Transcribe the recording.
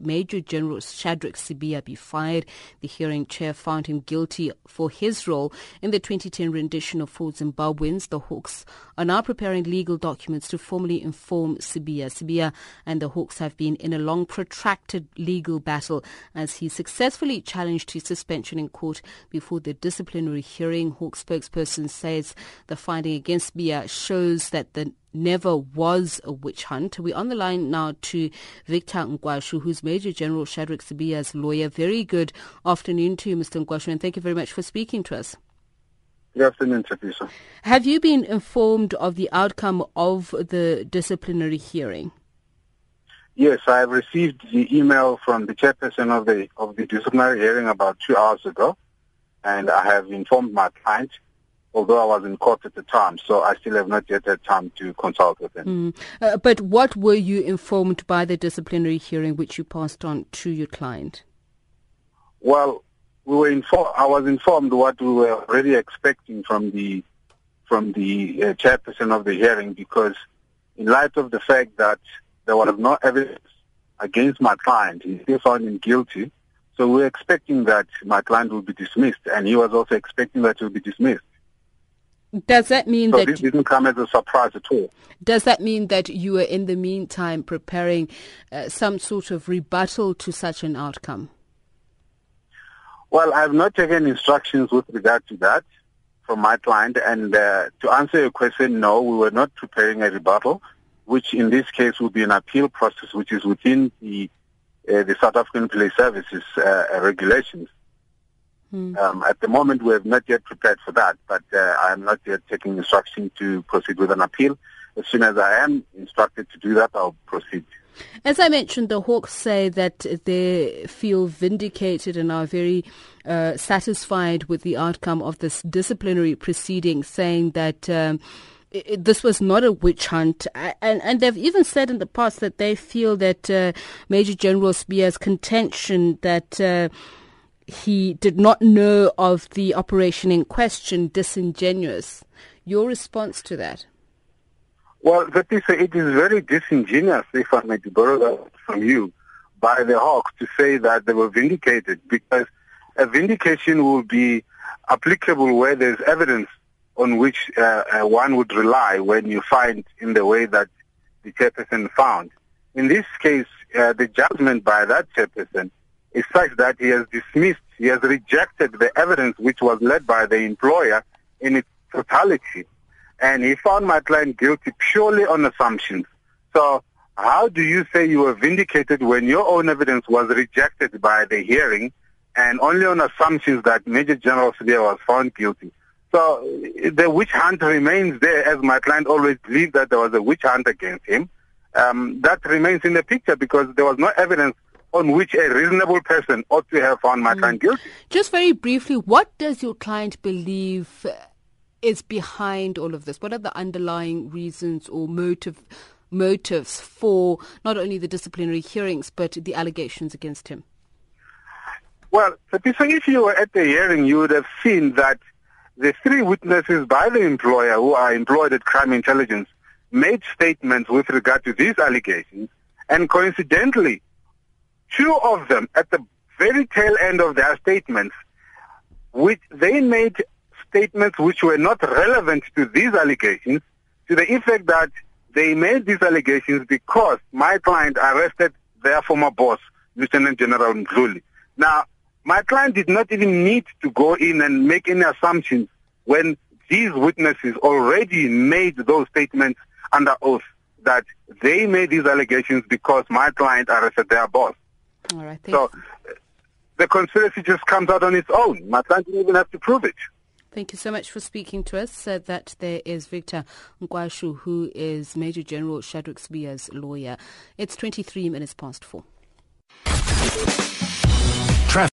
Major General Shadrack Sibiya be fired. The hearing chair found him guilty for his role in the 2010 rendition of four Zimbabweans. The Hawks are now preparing legal documents to formally inform Sibiya. Sibiya and the Hawks have been in a long, protracted legal battle as he successfully challenged his suspension in court before the disciplinary hearing. Hawks spokesperson says the finding against Sibiya shows that the never was a witch hunt. We're on the line now to Victor Nkwashu, who's Major General Shadrack Sibiya's lawyer. Very good afternoon to you, Mr. Nkwashu, and thank you very much for speaking to us. Good afternoon, Chapisa. Have you been informed of the outcome of the disciplinary hearing? Yes, I have received the email from the chairperson of the of the disciplinary hearing about two hours ago, and I have informed my client although I was in court at the time, so I still have not yet had time to consult with him. Mm. Uh, but what were you informed by the disciplinary hearing which you passed on to your client? Well, we were informed. I was informed what we were already expecting from the from the uh, chairperson of the hearing, because in light of the fact that there was no evidence against my client, he still found him guilty. So we were expecting that my client would be dismissed, and he was also expecting that he would be dismissed. Does that mean so that this didn't come as a surprise at all? Does that mean that you were in the meantime preparing uh, some sort of rebuttal to such an outcome? Well, I have not taken instructions with regard to that from my client, and uh, to answer your question, no, we were not preparing a rebuttal, which in this case would be an appeal process, which is within the uh, the South African Police Services uh, regulations. Mm. Um, at the moment, we have not yet prepared for that, but uh, I am not yet taking instruction to proceed with an appeal. As soon as I am instructed to do that, I'll proceed. As I mentioned, the Hawks say that they feel vindicated and are very uh, satisfied with the outcome of this disciplinary proceeding, saying that. Um, it, this was not a witch hunt, and and they've even said in the past that they feel that uh, Major General Sibiya's contention that uh, he did not know of the operation in question disingenuous. Your response to that? Well, it is very disingenuous, if I may borrow that from you, by the Hawks to say that they were vindicated because a vindication will be applicable where there's evidence on which uh, uh, one would rely when you find in the way that the chairperson found. In this case, uh, the judgment by that chairperson is such that he has dismissed, he has rejected the evidence which was led by the employer in its totality. And he found my client guilty purely on assumptions. So how do you say you were vindicated when your own evidence was rejected by the hearing and only on assumptions that Major General Sibiya was found guilty? So the witch hunt remains there as my client always believed that there was a witch hunt against him. Um, that remains in the picture because there was no evidence on which a reasonable person ought to have found my mm. client guilty. Just very briefly, what does your client believe is behind all of this? What are the underlying reasons or motive motives for not only the disciplinary hearings but the allegations against him? Well, if you were at the hearing, you would have seen that the three witnesses by the employer who are employed at crime intelligence made statements with regard to these allegations, and coincidentally, two of them at the very tail end of their statements, which they made statements which were not relevant to these allegations, to the effect that they made these allegations because my client arrested their former boss, Lieutenant General Mdluli. Now, my client did not even need to go in and make any assumptions when these witnesses already made those statements under oath that they made these allegations because my client arrested their boss. All right. So the conspiracy just comes out on its own. My client didn't even have to prove it. Thank you so much for speaking to us. Uh, that there is Victor Nkwashu, who is Major General Shadrack Sibiya's lawyer. It's 23 minutes past four.